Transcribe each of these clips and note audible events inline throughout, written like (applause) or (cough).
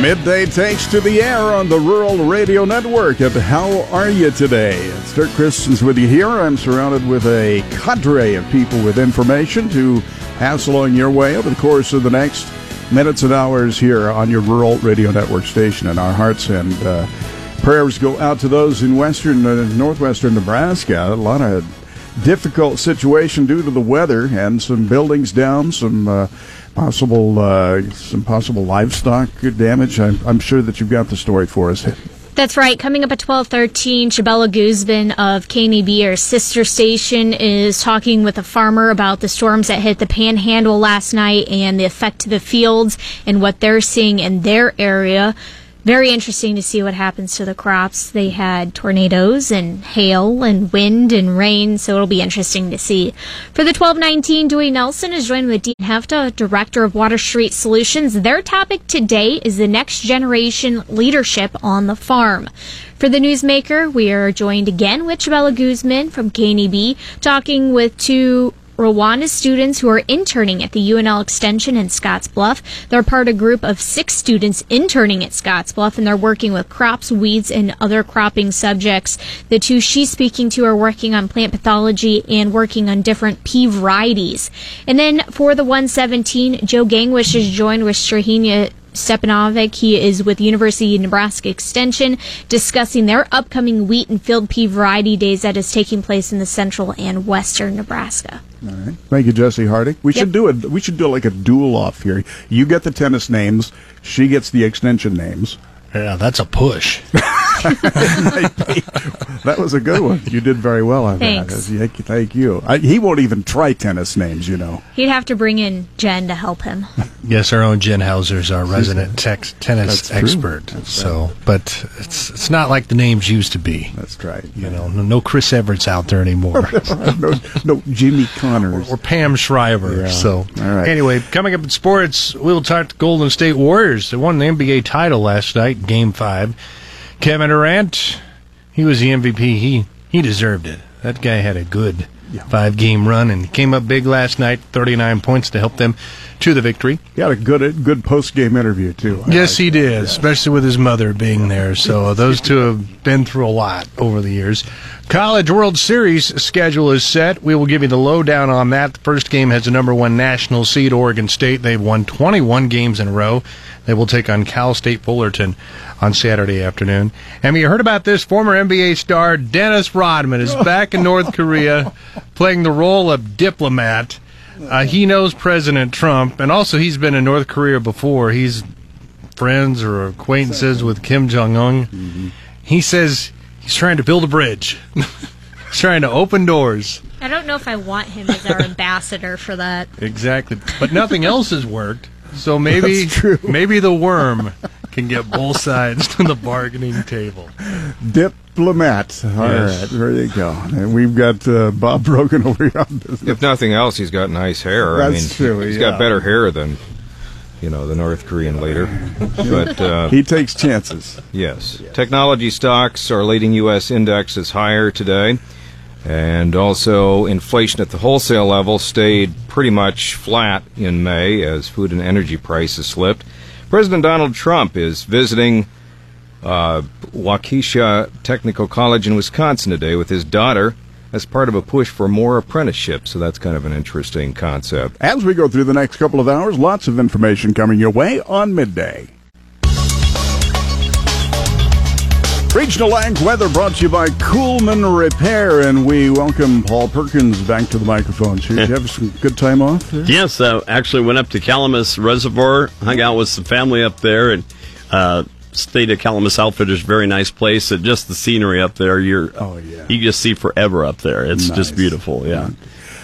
Midday takes to the air on the Rural Radio Network. And how are you today? It's Dirk with you here. I'm surrounded with a cadre of people with information to pass along your way over the course of the next minutes and hours here on your Rural Radio Network station. And our hearts and uh, prayers go out to those in western, uh, northwestern Nebraska. A lot of difficult situation due to the weather and some buildings down, some. Uh, possible uh, some possible livestock damage. I'm, I'm, sure that you've got the story for us. That's right. Coming up at 1213, Chabella Guzman of KNEB, our sister station, is talking with a farmer about the storms that hit the panhandle last night and the effect to the fields and what they're seeing in their area very interesting to see what happens to the crops. They had tornadoes and hail and wind and rain, so it'll be interesting to see. For the 1219, Dewey Nelson is joined with Dean Hefta, Director of Water Street Solutions. Their topic today is the next generation leadership on the farm. For the newsmaker, we are joined again with Chabella Guzman from KNEB, talking with two Rwanda students who are interning at the UNL Extension in Scottsbluff. They're part of a group of six students interning at Scottsbluff, and they're working with crops, weeds, and other cropping subjects. The two she's speaking to are working on plant pathology and working on different pea varieties. And then for the 117, Joe Gangwish is joined with Strahinja Stepanovic. He is with University of Nebraska Extension discussing their upcoming wheat and field pea variety days that is taking place in the central and western Nebraska. All right. Thank you, Jesse Harding. We yep. should do it. We should do like a duel off here. You get the tennis names. She gets the extension names. Yeah, that's a push. (laughs) that was a good one. You did very well on Thanks. that. Thank you. I, he won't even try tennis names, you know. He'd have to bring in Jen to help him. (laughs) yes, our own Jen Hauser is our resident tex- tennis That's expert. That's so, right. but it's it's not like the names used to be. That's right. You know, no, no Chris Everts out there anymore. (laughs) no, no Jimmy Connors or, or Pam Shriver. Yeah. So, all right. Anyway, coming up in sports, we'll talk to Golden State Warriors. They won the NBA title last night, Game Five. Kevin Durant, he was the MVP. He he deserved it. That guy had a good yeah. five game run and came up big last night, 39 points to help them to the victory. He had a good good post game interview too. I yes, like he did, especially with his mother being there. So those two have been through a lot over the years. College World Series schedule is set. We will give you the lowdown on that. The first game has the number one national seed, Oregon State. They've won 21 games in a row. They will take on Cal State Fullerton on Saturday afternoon. And you heard about this former NBA star Dennis Rodman is back in North Korea (laughs) playing the role of diplomat. Uh, he knows President Trump, and also he's been in North Korea before. He's friends or acquaintances with Kim Jong Un. Mm-hmm. He says He's trying to build a bridge. He's trying to open doors. I don't know if I want him as our (laughs) ambassador for that. Exactly. But nothing else has worked. So maybe maybe the worm can get both sides to the bargaining table. Diplomat. All yes. right, there you go. And we've got uh, Bob Brogan (laughs) over here on business. If nothing else, he's got nice hair. That's I mean, true. He's yeah. got better hair than you know, the North Korean leader. (laughs) But uh, he takes chances. Yes. yes. Technology stocks are leading U.S. indexes higher today. And also, inflation at the wholesale level stayed pretty much flat in May as food and energy prices slipped. President Donald Trump is visiting uh, Waukesha Technical College in Wisconsin today with his daughter as part of a push for more apprenticeships. So that's kind of an interesting concept. As we go through the next couple of hours, lots of information coming your way on midday. Regional Ag Weather brought to you by Coolman Repair, and we welcome Paul Perkins back to the microphone. (laughs) Did you have some good time off? There? Yes, uh, actually went up to Calamus Reservoir, hung out with some family up there, and uh, State of Calamus Outfitters, very nice place. And just the scenery up there, you're oh yeah, you just see forever up there. It's nice. just beautiful. Yeah.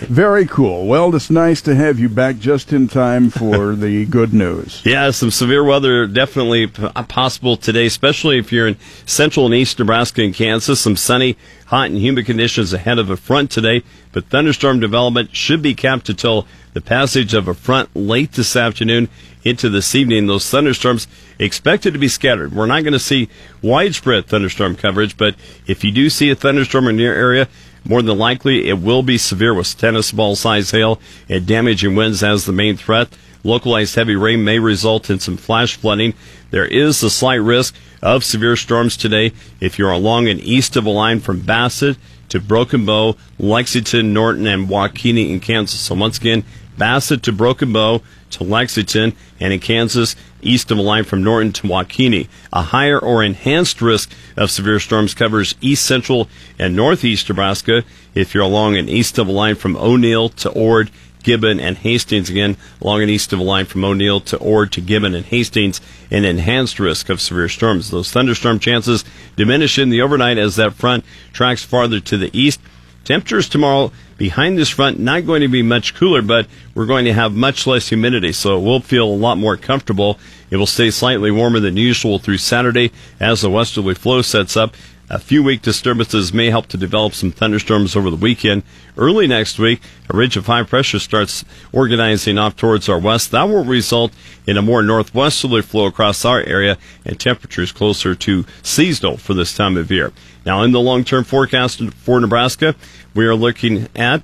Very cool. Well, it's nice to have you back just in time for (laughs) the good news. Yeah, some severe weather definitely uh, possible today, especially if you're in central and east Nebraska and Kansas. Some sunny, hot, and humid conditions ahead of a front today, but thunderstorm development should be capped until the passage of a front late this afternoon into this evening. Those thunderstorms expected to be scattered. We're not going to see widespread thunderstorm coverage, but if you do see a thunderstorm in your area, More than likely, it will be severe with tennis ball size hail and damaging winds as the main threat. Localized heavy rain may result in some flash flooding. There is a slight risk of severe storms today if you're along and east of a line from Bassett to Broken Bow, Lexington, Norton, and WaKeeney in Kansas. So once again, Bassett to Broken Bow to Lexington, and in Kansas, east of a line from Norton to WaKeeney. A higher or enhanced risk of severe storms covers east central and northeast Nebraska. If you're along an east of a line from O'Neill to Ord, Gibbon, and Hastings again, along an east of a line from O'Neill to Ord to Gibbon and Hastings, an enhanced risk of severe storms. Those thunderstorm chances diminish in the overnight as that front tracks farther to the east. Temperatures tomorrow behind this front not going to be much cooler, but we're going to have much less humidity, so it will feel a lot more comfortable. It will stay slightly warmer than usual through Saturday as the westerly flow sets up. A few weak disturbances may help to develop some thunderstorms over the weekend. Early next week, a ridge of high pressure starts organizing off towards our west. That will result in a more northwesterly flow across our area and temperatures closer to seasonal for this time of year. Now, in the long term forecast for Nebraska, we are looking at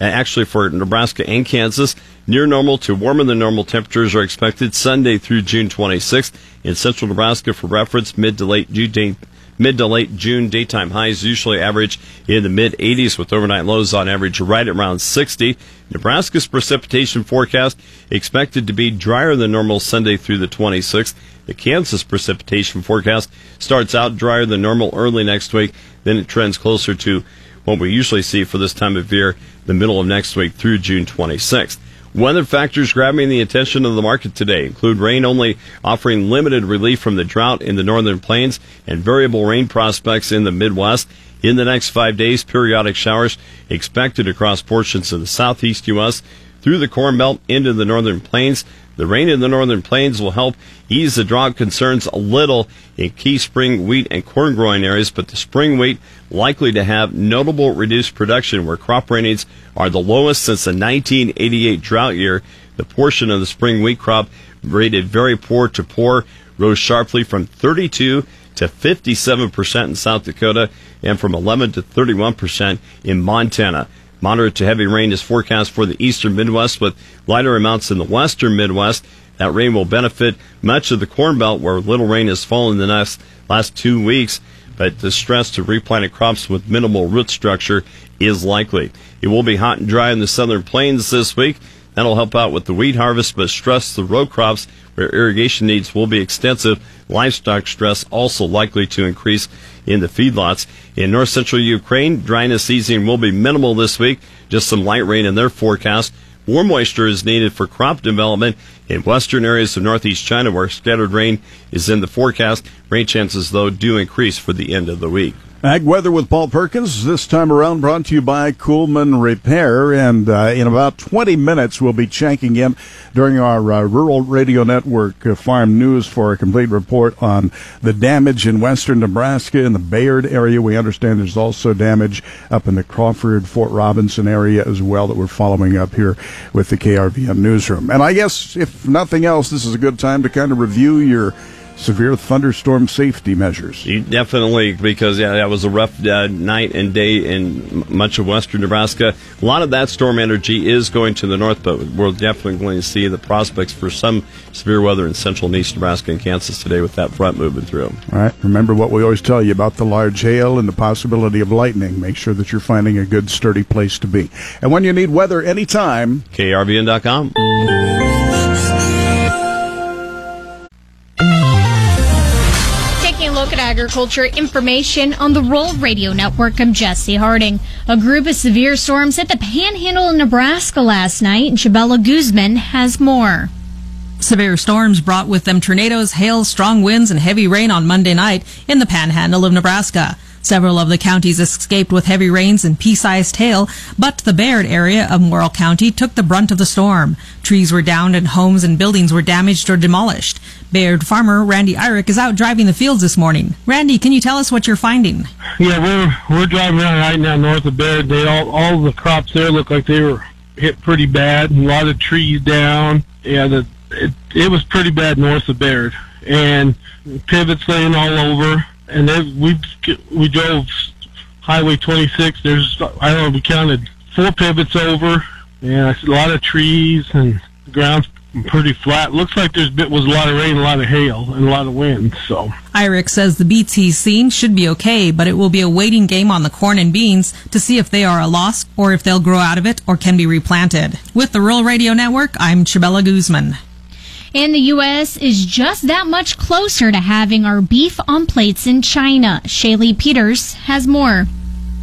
uh, actually for Nebraska and Kansas. Near normal to warmer than normal temperatures are expected Sunday through June 26th. In central Nebraska, for reference, mid to late June Mid to late June daytime highs usually average in the mid 80s with overnight lows on average right around 60. Nebraska's precipitation forecast expected to be drier than normal Sunday through the 26th. The Kansas precipitation forecast starts out drier than normal early next week, then it trends closer to what we usually see for this time of year, the middle of next week through June 26th. Weather factors grabbing the attention of the market today include rain only offering limited relief from the drought in the northern plains and variable rain prospects in the Midwest. In the next five days, periodic showers expected across portions of the southeast U.S. through the Corn Belt into the northern plains. The rain in the northern plains will help ease the drought concerns a little in key spring wheat and corn growing areas, but the spring wheat likely to have notable reduced production where crop ratings are the lowest since the 1988 drought year. The portion of the spring wheat crop rated very poor to poor rose sharply from 32 to 57% in South Dakota and from 11 to 31% in Montana. Moderate to heavy rain is forecast for the eastern Midwest with lighter amounts in the western Midwest. That rain will benefit much of the Corn Belt where little rain has fallen the last, last two weeks, but the stress to replanted crops with minimal root structure is likely. It will be hot and dry in the southern plains this week. That'll help out with the wheat harvest, but stress the row crops where irrigation needs will be extensive. Livestock stress also likely to increase in the feedlots. In north central Ukraine, dryness easing will be minimal this week, just some light rain in their forecast. More moisture is needed for crop development in western areas of northeast China where scattered rain is in the forecast. Rain chances, though, do increase for the end of the week. Ag weather with Paul Perkins. This time around, brought to you by Coolman Repair. And uh, in about 20 minutes, we'll be checking in during our uh, Rural Radio Network uh, Farm News for a complete report on the damage in western Nebraska in the Bayard area. We understand there's also damage up in the Crawford, Fort Robinson area as well that we're following up here with the KRVN newsroom. And I guess, if nothing else, this is a good time to kind of review your severe thunderstorm safety measures. Definitely, because yeah, that was a rough uh, night and day in much of western Nebraska. A lot of that storm energy is going to the north, but we're definitely going to see the prospects for some severe weather in central and east Nebraska and Kansas today with that front moving through. All right. Remember what we always tell you about the large hail and the possibility of lightning. Make sure that you're finding a good, sturdy place to be. And when you need weather anytime, KRVN.com. agriculture information on the Rural Radio Network. I'm Jesse Harding. A group of severe storms hit the panhandle of Nebraska last night, Chabella Guzman has more. Severe storms brought with them tornadoes, hail, strong winds, and heavy rain on Monday night in the panhandle of Nebraska. Several of the counties escaped with heavy rains and pea-sized hail, but the Bayard area of Morrill County took the brunt of the storm. Trees were downed and homes and buildings were damaged or demolished. Bayard farmer Randy Irick is out driving the fields this morning. Randy, can you tell us what you're finding? Yeah, we're we're driving around right now north of Bayard. They all all the crops there look like they were hit pretty bad. A lot of trees down. Yeah, the it, it was pretty bad north of Bayard, and pivots laying all over and then we we drove Highway 26. There's I don't know we counted four pivots over, and a lot of trees and the ground's pretty flat. Looks like there's bit was a lot of rain, a lot of hail, and a lot of wind. So Irick says the he's seen should be okay, but it will be a waiting game on the corn and beans to see if they are a loss or if they'll grow out of it or can be replanted. With the Rural Radio Network, I'm Chabella Guzman. And the U.S. is just that much closer to having our beef on plates in China. Shaylee Peters has more.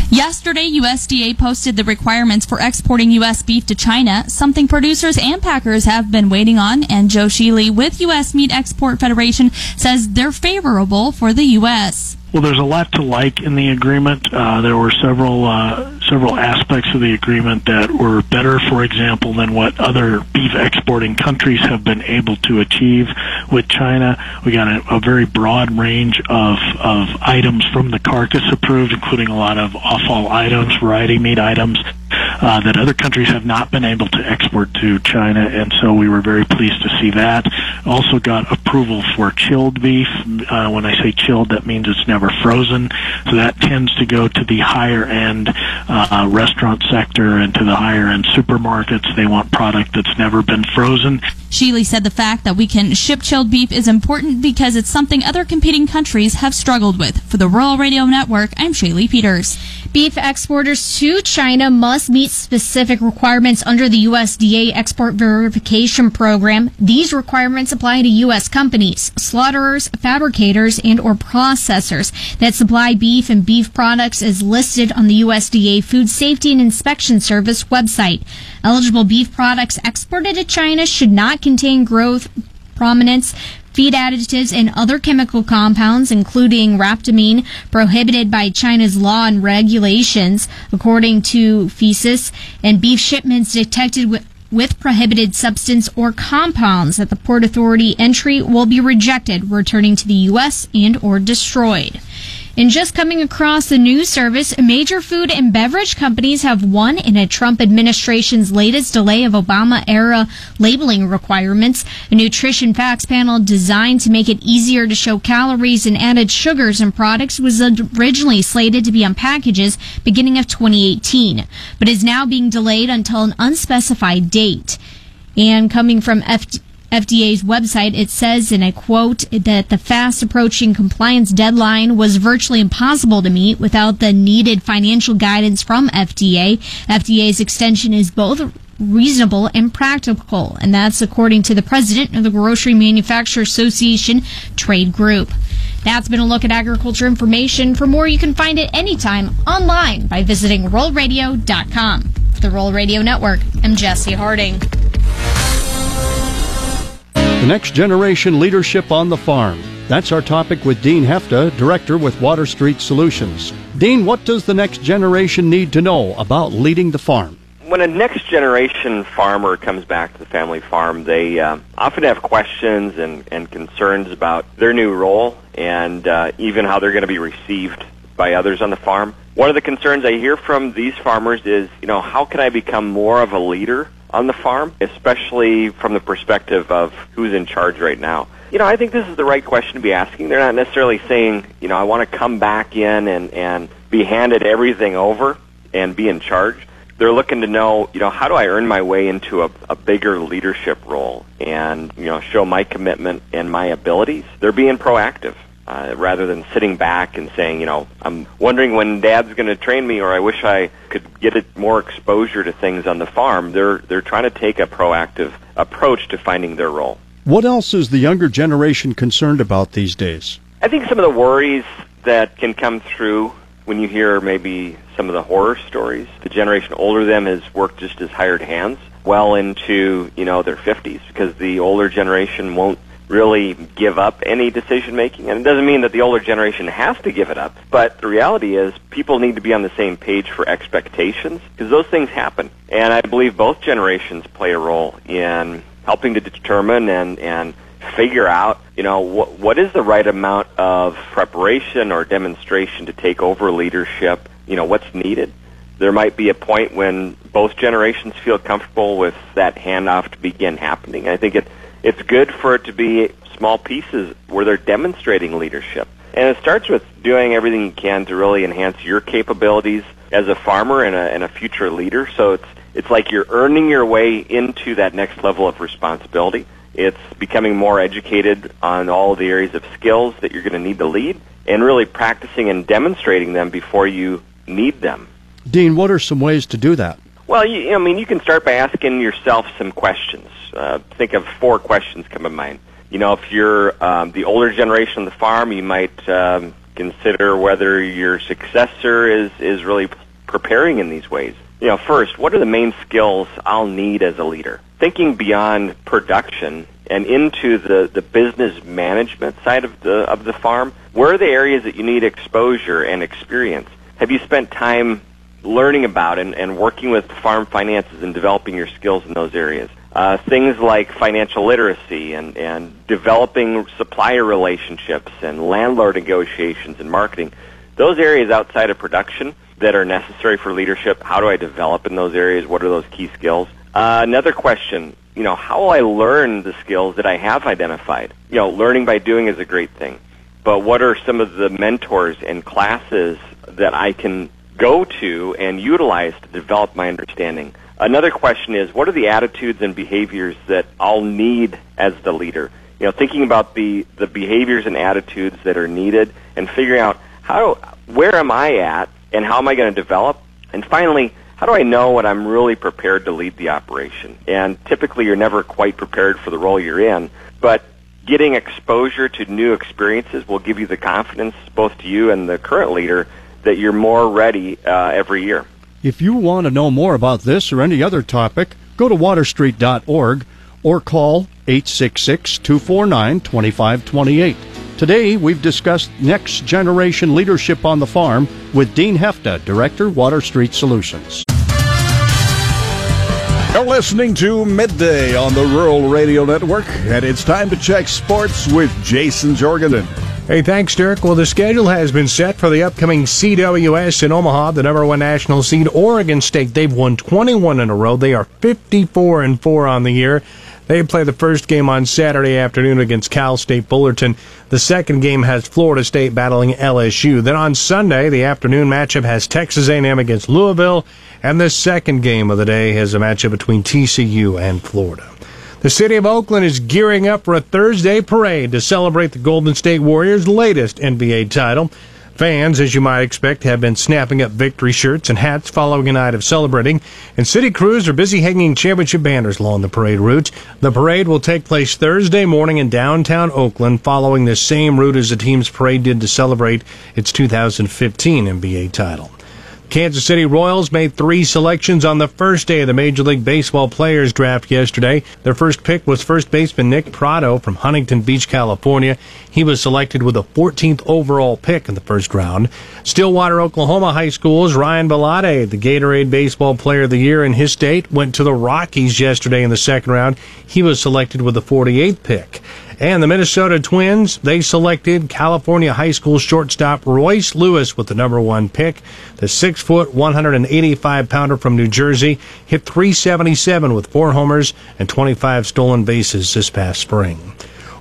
Yesterday, USDA posted the requirements for exporting U.S. beef to China, something producers and packers have been waiting on. And Joe Schuele with U.S. Meat Export Federation says they're favorable for the U.S. Well, there's a lot to like in the agreement. Uh, there were several uh, several aspects of the agreement that were better, for example, than what other beef exporting countries have been able to achieve with China. We got a, a very broad range of of items from the carcass approved, including a lot of offal items, variety meat items. Uh, that other countries have not been able to export to China, and so we were very pleased to see that. Also got approval for chilled beef. Uh, when I say chilled, that means it's never frozen. So that tends to go to the higher end uh, Uh, restaurant sector and to the higher end supermarkets. They want product that's never been frozen. Schuele said the fact that we can ship chilled beef is important because it's something other competing countries have struggled with. For the Rural Radio Network, I'm Shaylee Peters. Beef exporters to China must meet specific requirements under the USDA Export Verification Program. These requirements apply to U.S. companies, slaughterers, fabricators, and or processors that supply beef and beef products as listed on the USDA Food Safety and Inspection Service website. Eligible beef products exported to China should not contain growth promotants, feed additives, and other chemical compounds, including ractopamine, prohibited by China's law and regulations, according to FSIS, and beef shipments detected with with prohibited substance or compounds at the Port Authority entry will be rejected, returning to the U.S. and or destroyed. And just coming across the news service, major food and beverage companies have won in a Trump administration's latest delay of Obama era labeling requirements. A nutrition facts panel designed to make it easier to show calories and added sugars in products was originally slated to be on packages beginning of 2018, but is now being delayed until an unspecified date. And coming from FD- FDA's website, it says in a quote that the fast approaching compliance deadline was virtually impossible to meet without the needed financial guidance from FDA. FDA's extension is both reasonable and practical, and that's according to the president of the Grocery Manufacturer Association trade group. That's been a look at agriculture information. For more, you can find it anytime online by visiting ruralradio.com. The Rural Radio Network, I'm Jesse Harding. The next generation leadership on the farm. That's our topic with Dean Hefta, Director with Water Street Solutions. Dean, what does the next generation need to know about leading the farm? When a next generation farmer comes back to the family farm, they uh, often have questions and, and concerns about their new role and uh, even how they're going to be received by others on the farm. One of the concerns I hear from these farmers is, you know, how can I become more of a leader on the farm, especially from the perspective of who's in charge right now. You know, I think this is the right question to be asking. They're not necessarily saying, you know, I want to come back in and, and be handed everything over and be in charge. They're looking to know, you know, how do I earn my way into a, a bigger leadership role and, you know, show my commitment and my abilities. They're being proactive. Uh, rather than sitting back and saying, you know, I'm wondering when Dad's going to train me, or I wish I could get it more exposure to things on the farm. They're they're trying to take a proactive approach to finding their role. What else is the younger generation concerned about these days? I think some of the worries that can come through when you hear maybe some of the horror stories. The generation older than them has worked just as hired hands well into you know their 50s because the older generation won't really give up any decision making. And it doesn't mean that the older generation has to give it up, but the reality is people need to be on the same page for expectations because those things happen. And I believe both generations play a role in helping to determine and, and figure out, you know, what, what is the right amount of preparation or demonstration to take over leadership, you know, what's needed. There might be a point when both generations feel comfortable with that handoff to begin happening. I think it it's good for it to be small pieces where they're demonstrating leadership. And it starts with doing everything you can to really enhance your capabilities as a farmer and a, and a future leader. So it's it's like you're earning your way into that next level of responsibility. It's becoming more educated on all the areas of skills that you're going to need to lead, and really practicing and demonstrating them before you need them. Dean, what are some ways to do that? Well, you, I mean, you can start by asking yourself some questions. Uh, think of four questions come to mind. You know, if you're um, the older generation on the farm, you might um, consider whether your successor is is really preparing in these ways. You know, first, what are the main skills I'll need as a leader? Thinking beyond production and into the, the business management side of the of the farm, where are the areas that you need exposure and experience? Have you spent time learning about and, and working with farm finances and developing your skills in those areas. Uh, things like financial literacy and, and developing supplier relationships and landlord negotiations and marketing. Those areas outside of production that are necessary for leadership, how do I develop in those areas? What are those key skills? Uh, another question, you know, how will I learn the skills that I have identified? You know, learning by doing is a great thing. But what are some of the mentors and classes that I can go to and utilize to develop my understanding. Another question is, what are the attitudes and behaviors that I'll need as the leader? You know, thinking about the, the behaviors and attitudes that are needed and figuring out how, where am I at and how am I going to develop? And finally, how do I know when I'm really prepared to lead the operation? And typically you're never quite prepared for the role you're in, but getting exposure to new experiences will give you the confidence, both to you and the current leader, that you're more ready uh, every year. If you want to know more about this or any other topic, go to waterstreet.org or call 866 249 2528. Today, we've discussed next generation leadership on the farm with Dean Hefta, Director, Water Street Solutions. You're listening to Midday on the Rural Radio Network, and it's time to check sports with Jason Jorgensen. Hey, thanks, Dirk. Well, the schedule has been set for the upcoming CWS in Omaha, the number one national seed, Oregon State. They've won 21 in a row. They are 54 and 4 on the year. They play the first game on Saturday afternoon against Cal State Fullerton. The second game has Florida State battling LSU. Then on Sunday, the afternoon matchup has Texas A&M against Louisville, and the second game of the day has a matchup between TCU and Florida. The city of Oakland is gearing up for a Thursday parade to celebrate the Golden State Warriors' latest NBA title. Fans, as you might expect, have been snapping up victory shirts and hats following a night of celebrating, and city crews are busy hanging championship banners along the parade route. The parade will take place Thursday morning in downtown Oakland, following the same route as the team's parade did to celebrate its 2015 NBA title. Kansas City Royals made three selections on the first day of the Major League Baseball Players Draft yesterday. Their first pick was first baseman Nick Pratto from Huntington Beach, California. He was selected with a 14th overall pick in the first round. Stillwater, Oklahoma High School's Ryan Vilade, the Gatorade Baseball Player of the Year in his state, went to the Rockies yesterday in the second round. He was selected with the 48th pick. And the Minnesota Twins, they selected California high school shortstop Royce Lewis with the number one pick. The six foot, 185 pounder from New Jersey hit 377 with four homers and 25 stolen bases this past spring.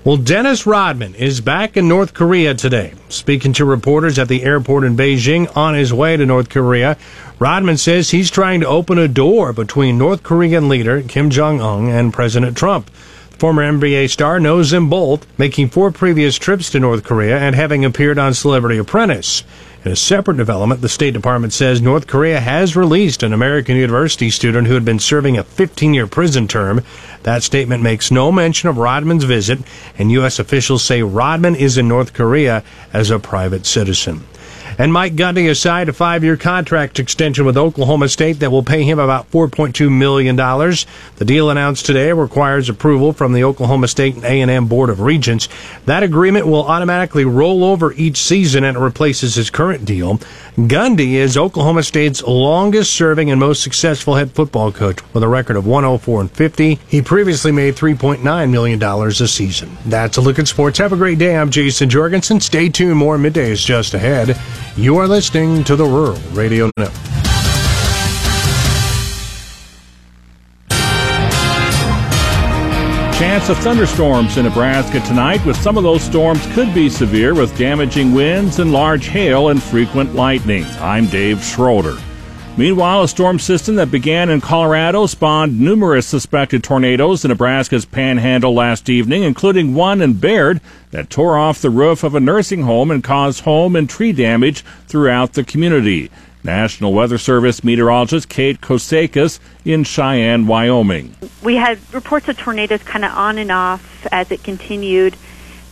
Well, Dennis Rodman is back in North Korea today. Speaking to reporters at the airport in Beijing on his way to North Korea, Rodman says he's trying to open a door between North Korean leader Kim Jong un and President Trump. Former NBA star knows them both, making four previous trips to North Korea and having appeared on Celebrity Apprentice. In a separate development, the State Department says North Korea has released an American university student who had been serving a 15 year prison term. That statement makes no mention of Rodman's visit, and U.S. officials say Rodman is in North Korea as a private citizen. And Mike Gundy has signed a five-year contract extension with Oklahoma State that will pay him about $4.2 million. The deal announced today requires approval from the Oklahoma State and A&M Board of Regents. That agreement will automatically roll over each season and it replaces his current deal. Gundy is Oklahoma State's longest-serving and most successful head football coach with a record of 104 and 50. He previously made $3.9 million a season. That's a look at sports. Have a great day. I'm Jason Jorgensen. Stay tuned. More midday is just ahead. You are listening to the Rural Radio Network. chance of thunderstorms in Nebraska tonight, with some of those storms could be severe with damaging winds and large hail and frequent lightning. I'm Dave Schroeder. Meanwhile, a storm system that began in Colorado spawned numerous suspected tornadoes in Nebraska's panhandle last evening, including one in Bayard that tore off the roof of a nursing home and caused home and tree damage throughout the community. National Weather Service meteorologist Kate Kosakis in Cheyenne, Wyoming. We had reports of tornadoes kind of on and off as it continued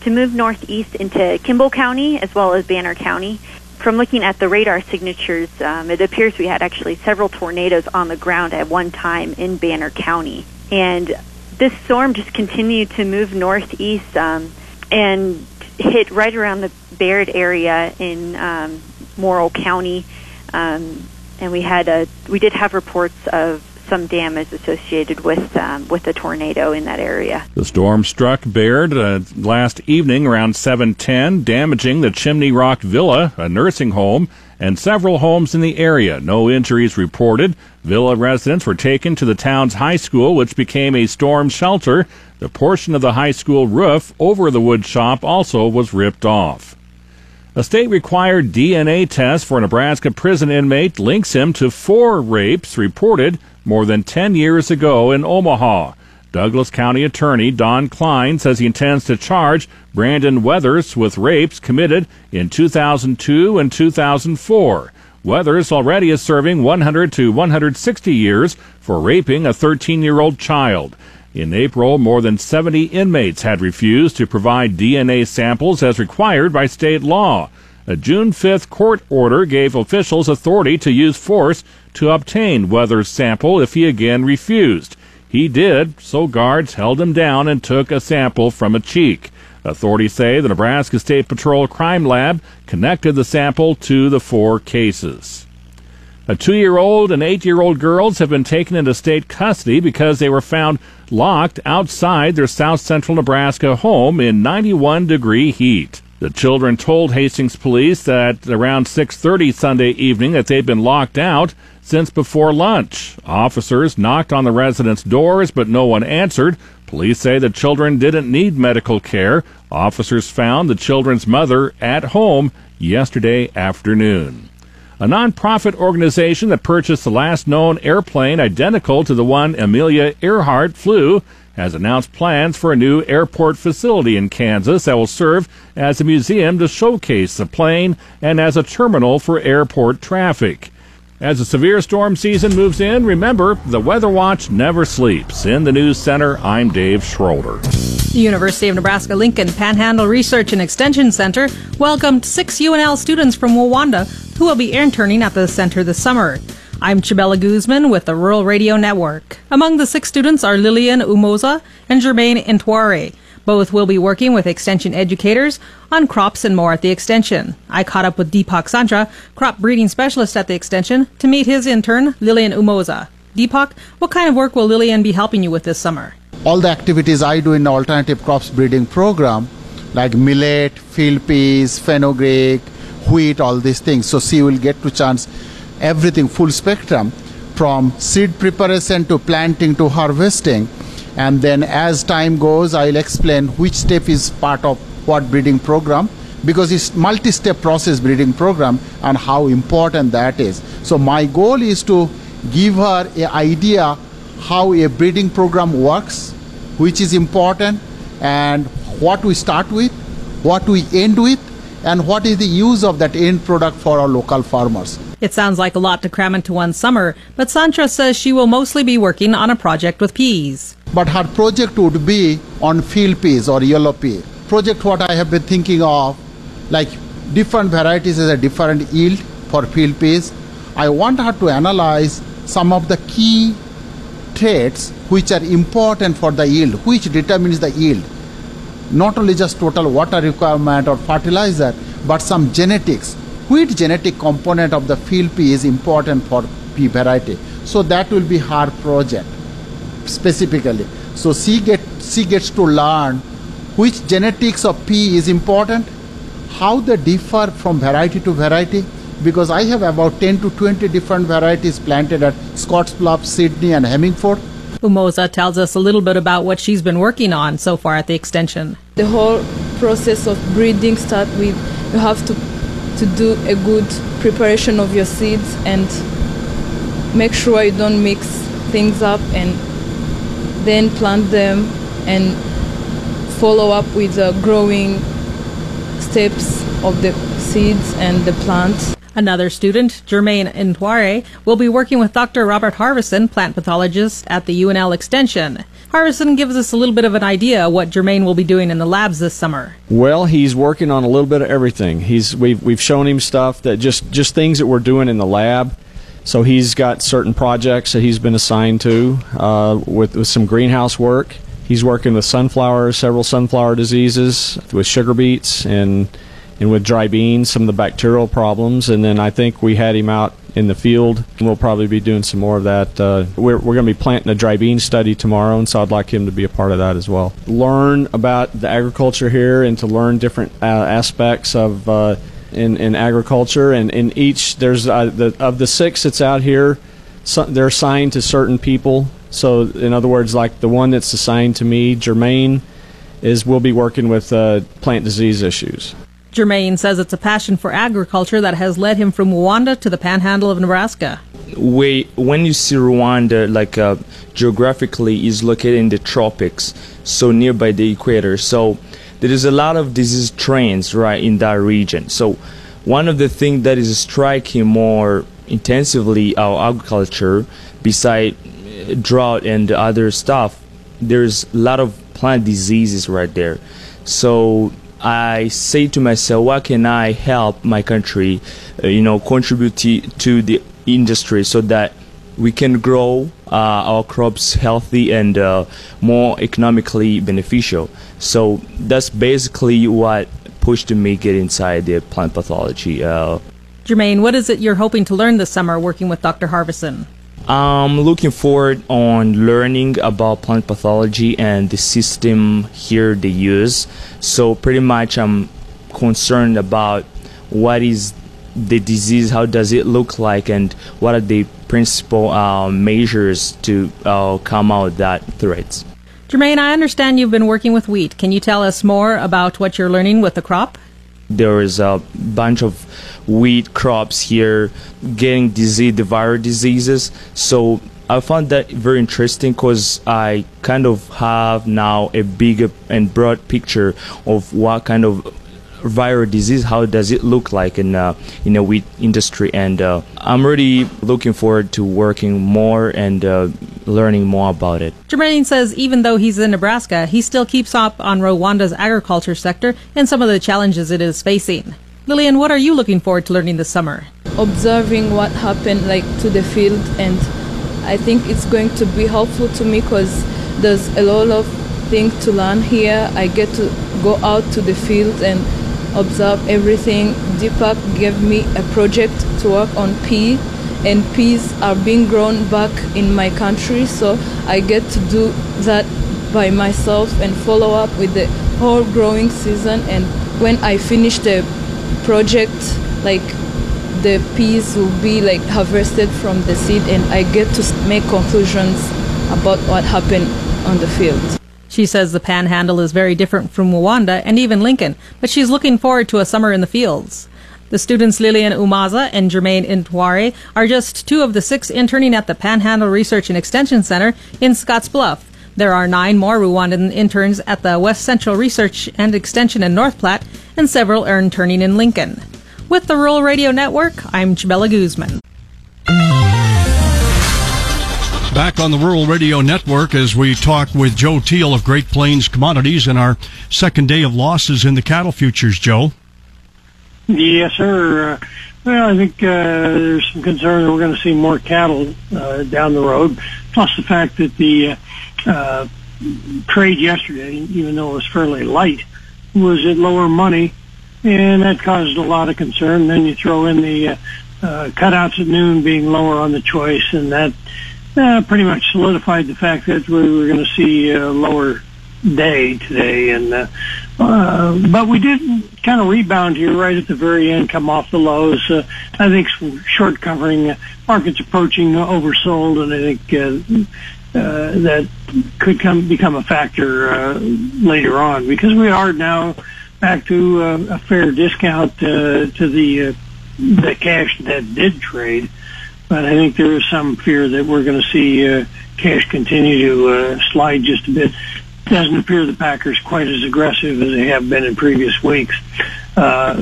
to move northeast into Kimball County as well as Banner County from looking at the radar signatures, um, it appears we had actually several tornadoes on the ground at one time in Banner County. And this storm just continued to move northeast um, and hit right around the Bayard area in um, Morrill County. Um, and we had a, we did have reports of some damage associated with um, with the tornado in that area. The storm struck Bayard uh, last evening around 7:10, damaging the Chimney Rock Villa, a nursing home, and several homes in the area. No injuries reported. Villa residents were taken to the town's high school, which became a storm shelter. The portion of the high school roof over the wood shop also was ripped off. A state required DNA test for a Nebraska prison inmate links him to four rapes reported more than 10 years ago in Omaha. Douglas County Attorney Don Kleine says he intends to charge Brandon Weathers with rapes committed in 2002 and 2004. Weathers already is serving 100 to 160 years for raping a 13 year old child. In April, more than 70 inmates had refused to provide DNA samples as required by state law. A June 5th court order gave officials authority to use force to obtain Weathers' sample if he again refused. He did, so guards held him down and took a sample from a cheek. Authorities say the Nebraska State Patrol Crime Lab connected the sample to the four cases. A two year old and eight year old girls have been taken into state custody because they were found locked outside their south central Nebraska home in 91 degree heat. The children told Hastings police that around 6:30 Sunday evening that they'd been locked out since before lunch. Officers knocked on the residents' doors, but no one answered. Police say the children didn't need medical care. Officers found the children's mother at home yesterday afternoon. A nonprofit organization that purchased the last known airplane identical to the one Amelia Earhart flew has announced plans for a new airport facility in Kansas that will serve as a museum to showcase the plane and as a terminal for airport traffic. As the severe storm season moves in, remember the Weather Watch never sleeps. In the News Center, I'm Dave Schroeder. The University of Nebraska Lincoln Panhandle Research and Extension Center welcomed six UNL students from Rwanda who will be interning at the center this summer. I'm Chabella Guzman with the Rural Radio Network. Among the six students are Lillian Umoza and Jermaine Intware. Both will be working with extension educators on crops and more at the extension. I caught up with Deepak Santra, crop breeding specialist at the extension, to meet his intern, Lillian Umoza. Deepak, what kind of work will Lillian be helping you with this summer? All the activities I do in alternative crops breeding program, like millet, field peas, fenugreek, wheat, all these things. So she will get to chance everything full spectrum from seed preparation to planting to harvesting and then as time goes i'll explain which step is part of what breeding program because it's multi-step process breeding program and how important that is so my goal is to give her an idea how a breeding program works which is important and what we start with what we end with and what is the use of that end product for our local farmers it sounds like a lot to cram into one summer, but Santra says she will mostly be working on a project with peas. But her project would be on field peas or yellow pea. Project what I have been thinking of, like different varieties has a different yield for field peas. I want her to analyze some of the key traits which are important for the yield, which determines the yield. Not only just total water requirement or fertilizer, but some genetics which genetic component of the field pea is important for pea variety. So that will be her project specifically. So she get she gets to learn which genetics of pea is important, how they differ from variety to variety. Because I have about 10 to 20 different varieties planted at Scottsbluff, Sidney, and Hemingford. Umoza tells us a little bit about what she's been working on so far at the extension. The whole process of breeding starts with you have to to do a good preparation of your seeds and make sure you don't mix things up and then plant them and follow up with the growing steps of the seeds and the plants. Another student, Jermaine Intware, will be working with Dr. Robert Harveson, plant pathologist at the UNL Extension. Harveson gives us a little bit of an idea what Jermaine will be doing in the labs this summer. Well, he's working on a little bit of everything. He's we've we've shown him stuff that just just things that we're doing in the lab. So he's got certain projects that he's been assigned to uh, with with some greenhouse work. He's working with sunflowers, several sunflower diseases, with sugar beets, and and with dry beans, some of the bacterial problems. And then I think we had him out in the field, and we'll probably be doing some more of that. Uh, we're we're going to be planting a dry bean study tomorrow, and so I'd like him to be a part of that as well. Learn about the agriculture here, and to learn different uh, aspects of. Uh, in, in agriculture, and in each there's uh, the of the six that's out here, so they're assigned to certain people. So, in other words, like the one that's assigned to me, Jermaine, is we'll be working with uh, plant disease issues. Jermaine says it's a passion for agriculture that has led him from Rwanda to the panhandle of Nebraska. We, when you see Rwanda, like uh, geographically, is located in the tropics, so nearby the equator. So there is a lot of disease trends right in that region. So one of the things that is striking more intensively our agriculture, beside drought and other stuff, there's a lot of plant diseases right there. So I say to myself, what can I help my country, uh, you know, contribute to, the industry so that we can grow uh, our crops healthy and uh, more economically beneficial. So that's basically what pushed me get inside the plant pathology. Uh, Jermaine, what is it you're hoping to learn this summer working with Dr. Harveson? I'm looking forward on learning about plant pathology and the system here they use. So pretty much I'm concerned about what is the disease, how does it look like, and what are the principal uh, measures to uh, come out that threats. Jermaine, I understand you've been working with wheat. Can you tell us more about what you're learning with the crop? There is a bunch of wheat crops here getting disease, the viral diseases. So I found that very interesting because I kind of have now a bigger and broad picture of what kind of viral disease, how does it look like in uh, in the wheat industry, and uh, I'm really looking forward to working more and uh, learning more about it. Jermaine says even though he's in Nebraska, he still keeps up on Rwanda's agriculture sector and some of the challenges it is facing. Lillian, what are you looking forward to learning this summer? Observing what happened like to the field and I think it's going to be helpful to me because there's a lot of things to learn here. I get to go out to the field and observe everything. Deepak gave me a project to work on pea, and peas are being grown back in my country, so I get to do that by myself and follow up with the whole growing season. And when I finish the project, like the peas will be like harvested from the seed, and I get to make conclusions about what happened on the field. She says the panhandle is very different from Rwanda and even Lincoln, but she's looking forward to a summer in the fields. The students Lillian Umaza and Jermaine Intware are just two of the six interning at the Panhandle Research and Extension Center in Scottsbluff. There are nine more Rwandan interns at the West Central Research and Extension in North Platte, and several are interning in Lincoln. With the Rural Radio Network, I'm Chabella Guzman. Back on the Rural Radio Network as we talk with Joe Teal of Great Plains Commodities in our second day of losses in the cattle futures, Joe. Yes, sir. Uh, well, I think uh, there's some concern that we're going to see more cattle uh, down the road, plus the fact that the uh, trade yesterday, even though it was fairly light, was at lower money, and that caused a lot of concern. Then you throw in the uh, cutouts at noon being lower on the choice, and that uh, pretty much solidified the fact that we were going to see a lower day today. And uh, uh, but we did kind of rebound here right at the very end, come off the lows. Uh, I think short covering uh, markets approaching oversold, and I think uh, uh, that could come become a factor uh, later on because we are now back to uh, a fair discount uh, to the uh, the cash that did trade. But I think there is some fear that we're going to see uh, cash continue to uh, slide just a bit. It Doesn't appear the Packers quite as aggressive as they have been in previous weeks. Uh,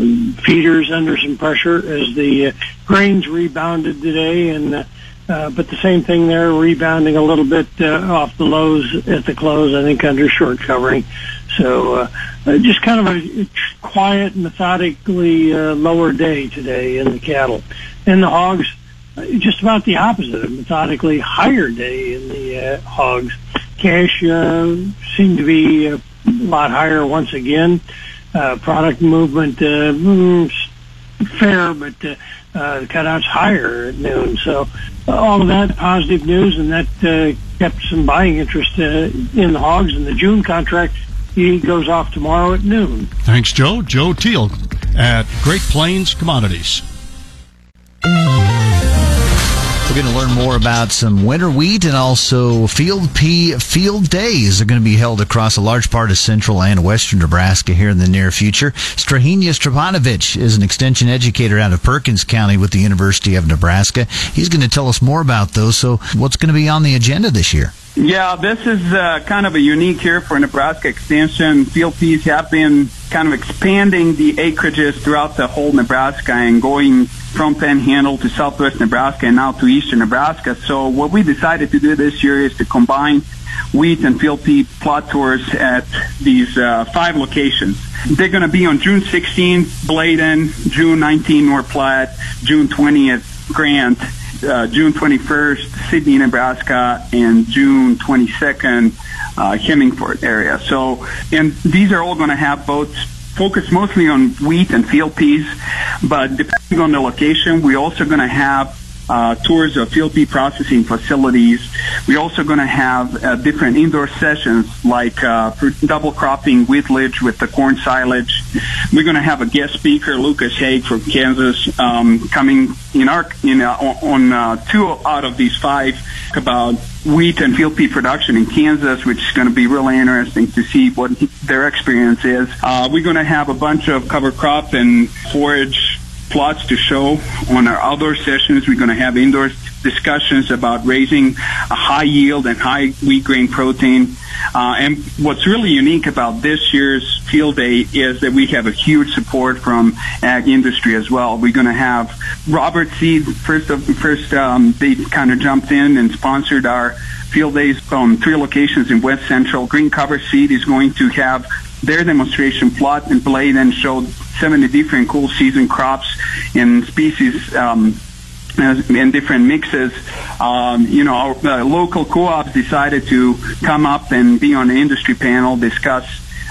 feeders under some pressure as the uh, grains rebounded today, and uh, but the same thing there, rebounding a little bit uh, off the lows at the close. I think under short covering. So uh, uh, just kind of a quiet, methodically uh, lower day today in the cattle. And the hogs, just about the opposite, a methodically higher day in the uh, hogs. Cash uh, seemed to be a lot higher once again. Uh, product movement mm, fair, but uh, uh, the cutouts higher at noon. So all of that positive news, and that kept some buying interest in the hogs. And the June contract he goes off tomorrow at noon. Thanks, Joe. Joe Teal at Great Plains Commodities. We're going to learn more about some winter wheat and also field pea field days are going to be held across a large part of central and western Nebraska here in the near future. Strahinja Stepanovich is an extension educator out of Perkins County with the University of Nebraska. He's going to tell us more about those. So, what's going to be on the agenda this year? Yeah, this is uh, kind of a unique year for Nebraska Extension. Field peas have been kind of expanding the acreages throughout the whole Nebraska and going from Panhandle to southwest Nebraska and now to eastern Nebraska. So what we decided to do this year is to combine wheat and field pea plot tours at these uh, five locations. They're going to be on June 16th, Bladen, June 19th, North Platte, June 20th, Grant, uh, June 21st, Sidney, Nebraska, and June 22nd, uh, Hemingford area. So, and these are all going to have boats focus mostly on wheat and field peas, but depending on the location, we're also going to have uh, tours of field pea processing facilities. We're also going to have uh, different indoor sessions like uh, double cropping wheatlage with the corn silage. We're going to have a guest speaker, Lucas Haag from Kansas, um, coming in our in uh, on uh, two out of these five about wheat and field pea production in Kansas, which is going to be really interesting to see what their experience is. Uh, we're going to have a bunch of cover crop and forage plots to show on our outdoor sessions. We're going to have indoor discussions about raising a high yield and high wheat grain protein. Uh, and what's really unique about this year's field day is that we have a huge support from ag industry as well. We're going to have Robert Seed first. Of, first, um, they kind of jumped in and sponsored our field days from three locations in West Central. Green Cover Seed is going to have their demonstration plot and Bladen showed 70 different cool season crops and species um, in different mixes. Um, you know, our uh, local co-ops decided to come up and be on the industry panel, discuss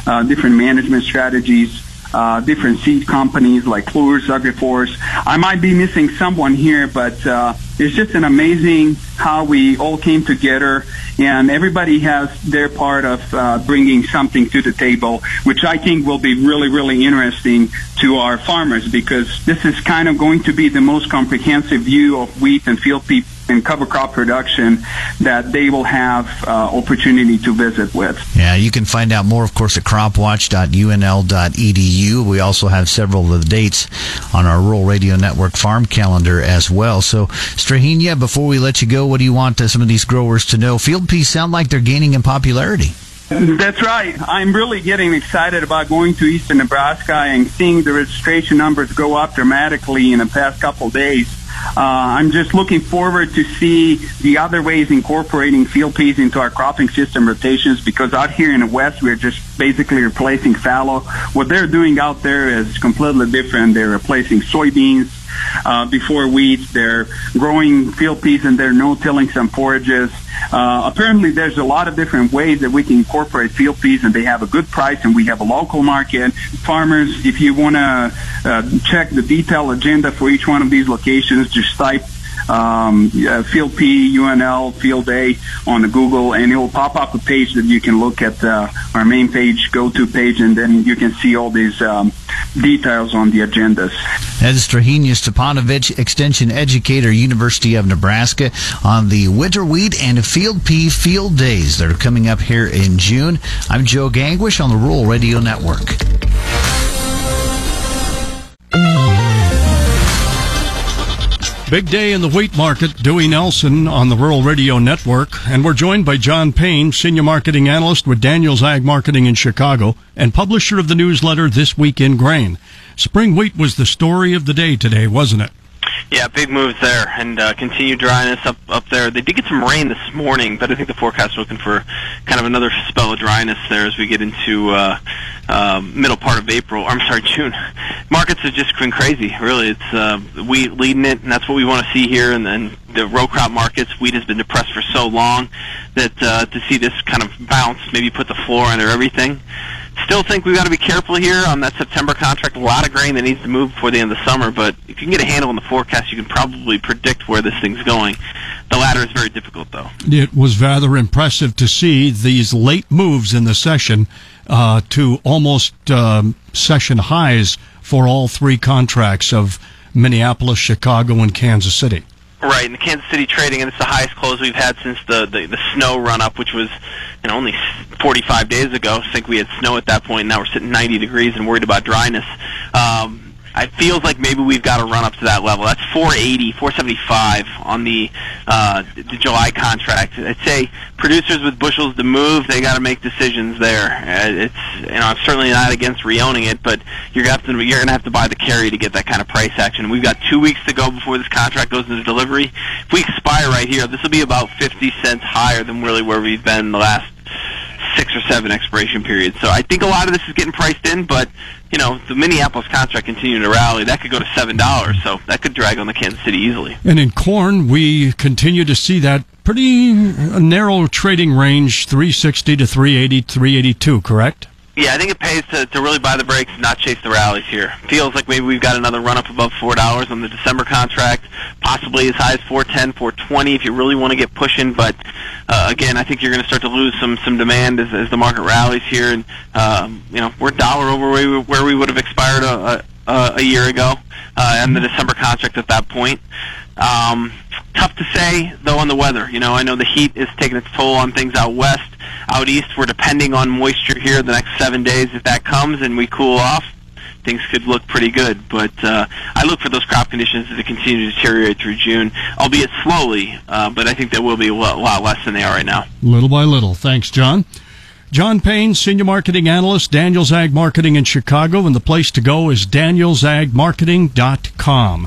uh, different management strategies. Uh, different seed companies like Plurs, AgriForce. I might be missing someone here, but uh, it's just an amazing how we all came together and everybody has their part of uh, bringing something to the table, which I think will be really, really interesting to our farmers because this is kind of going to be the most comprehensive view of wheat and field pea and cover crop production that they will have uh, opportunity to visit with. Yeah, you can find out more, of course, at cropwatch.unl.edu. We also have several of the dates on our Rural Radio Network farm calendar as well. So, Strahinja, before we let you go, what do you want uh, some of these growers to know? Field peas sound like they're gaining in popularity. That's right. I'm really getting excited about going to eastern Nebraska and seeing the registration numbers go up dramatically in the past couple days. Uh, I'm just looking forward to see the other ways incorporating field peas into our cropping system rotations because out here in the west we're just basically replacing fallow. What they're doing out there is completely different. They're replacing soybeans uh, before wheat. They're growing field peas and they're no-tilling some forages. Uh, apparently, there's a lot of different ways that we can incorporate field peas, and they have a good price, and we have a local market. Farmers, if you want to uh, check the detailed agenda for each one of these locations, just type um, uh, Field P, UNL, Field A on the Google, and it will pop up a page that you can look at uh, our main page, go-to page, and then you can see all these um, details on the agendas. That is Strahinja Stepanovich, Extension Educator, University of Nebraska, on the winter wheat and field pea field days that are coming up here in June. I'm Joe Gangwish on the Rural Radio Network. Big day in the wheat market. Dewey Nelson on the Rural Radio Network. And we're joined by John Payne, Senior Marketing Analyst with Daniels Ag Marketing in Chicago and publisher of the newsletter This Week in Grain. Spring wheat was the story of the day today, wasn't it? Yeah, big moves there, and uh, continued dryness up up there. They did get some rain this morning, but I think the forecast is looking for kind of another spell of dryness there as we get into uh, uh, middle part of April. I'm sorry, (laughs) June. Markets have just been crazy. Really, it's uh, wheat leading it, and that's what we want to see here. And then the row crop markets, wheat has been depressed for so long that uh, to see this kind of bounce, maybe put the floor under everything. Still think we've got to be careful here on that September contract. A lot of grain that needs to move before the end of the summer, but if you can get a handle on the forecast, you can probably predict where this thing's going. The latter is very difficult, though. It was rather impressive to see these late moves in the session uh, to almost um, session highs for all three contracts of Minneapolis, Chicago, and Kansas City. Right, and the Kansas City trading, and it's the highest close we've had since the, the, the snow run up, which was you know, only 45 days ago. I think we had snow at that point. And now we're sitting 90 degrees and worried about dryness. Um, it feels like maybe we've got to run up to that level. That's 480, 475 on the uh, the July contract. I'd say producers with bushels to move, they got to make decisions there. Uh, it's you know I'm certainly not against reowning it, but you're gonna have to you're gonna have to buy the carry to get that kind of price action. We've got two weeks to go before this contract goes into delivery. If we expire right here, this will be about 50 cents higher than really where we've been the last six or seven expiration periods. So I think a lot of this is getting priced in, but you know the Minneapolis contract continuing to rally, that could go to seven dollars. So that could drag on the Kansas City easily. And in corn, we continue to see that pretty narrow trading range, 360 to 380, 382. Correct? Yeah, I think it pays to, to really buy the breaks and not chase the rallies here. Feels like maybe we've got another run up above four dollars on the December contract, possibly as high as four ten, four twenty if you really want to get pushing. But uh, again, I think you're going to start to lose some some demand as, as the market rallies here, and um, you know we're dollar over where we, where we would have expired a, a, a year ago, uh, and the December contract at that point. Um, tough to say though on the weather. You know, I know the heat is taking its toll on things out west. Out east, we're depending on moisture here the next seven days. If that comes and we cool off, things could look pretty good. But uh, I look for those crop conditions to continue to deteriorate through June, albeit slowly. Uh, but I think they will be a lot, less than they are right now. Little by little. Thanks, John. John Payne, Senior Marketing Analyst, Daniels Ag Marketing in Chicago, and the place to go is danielsagmarketing.com.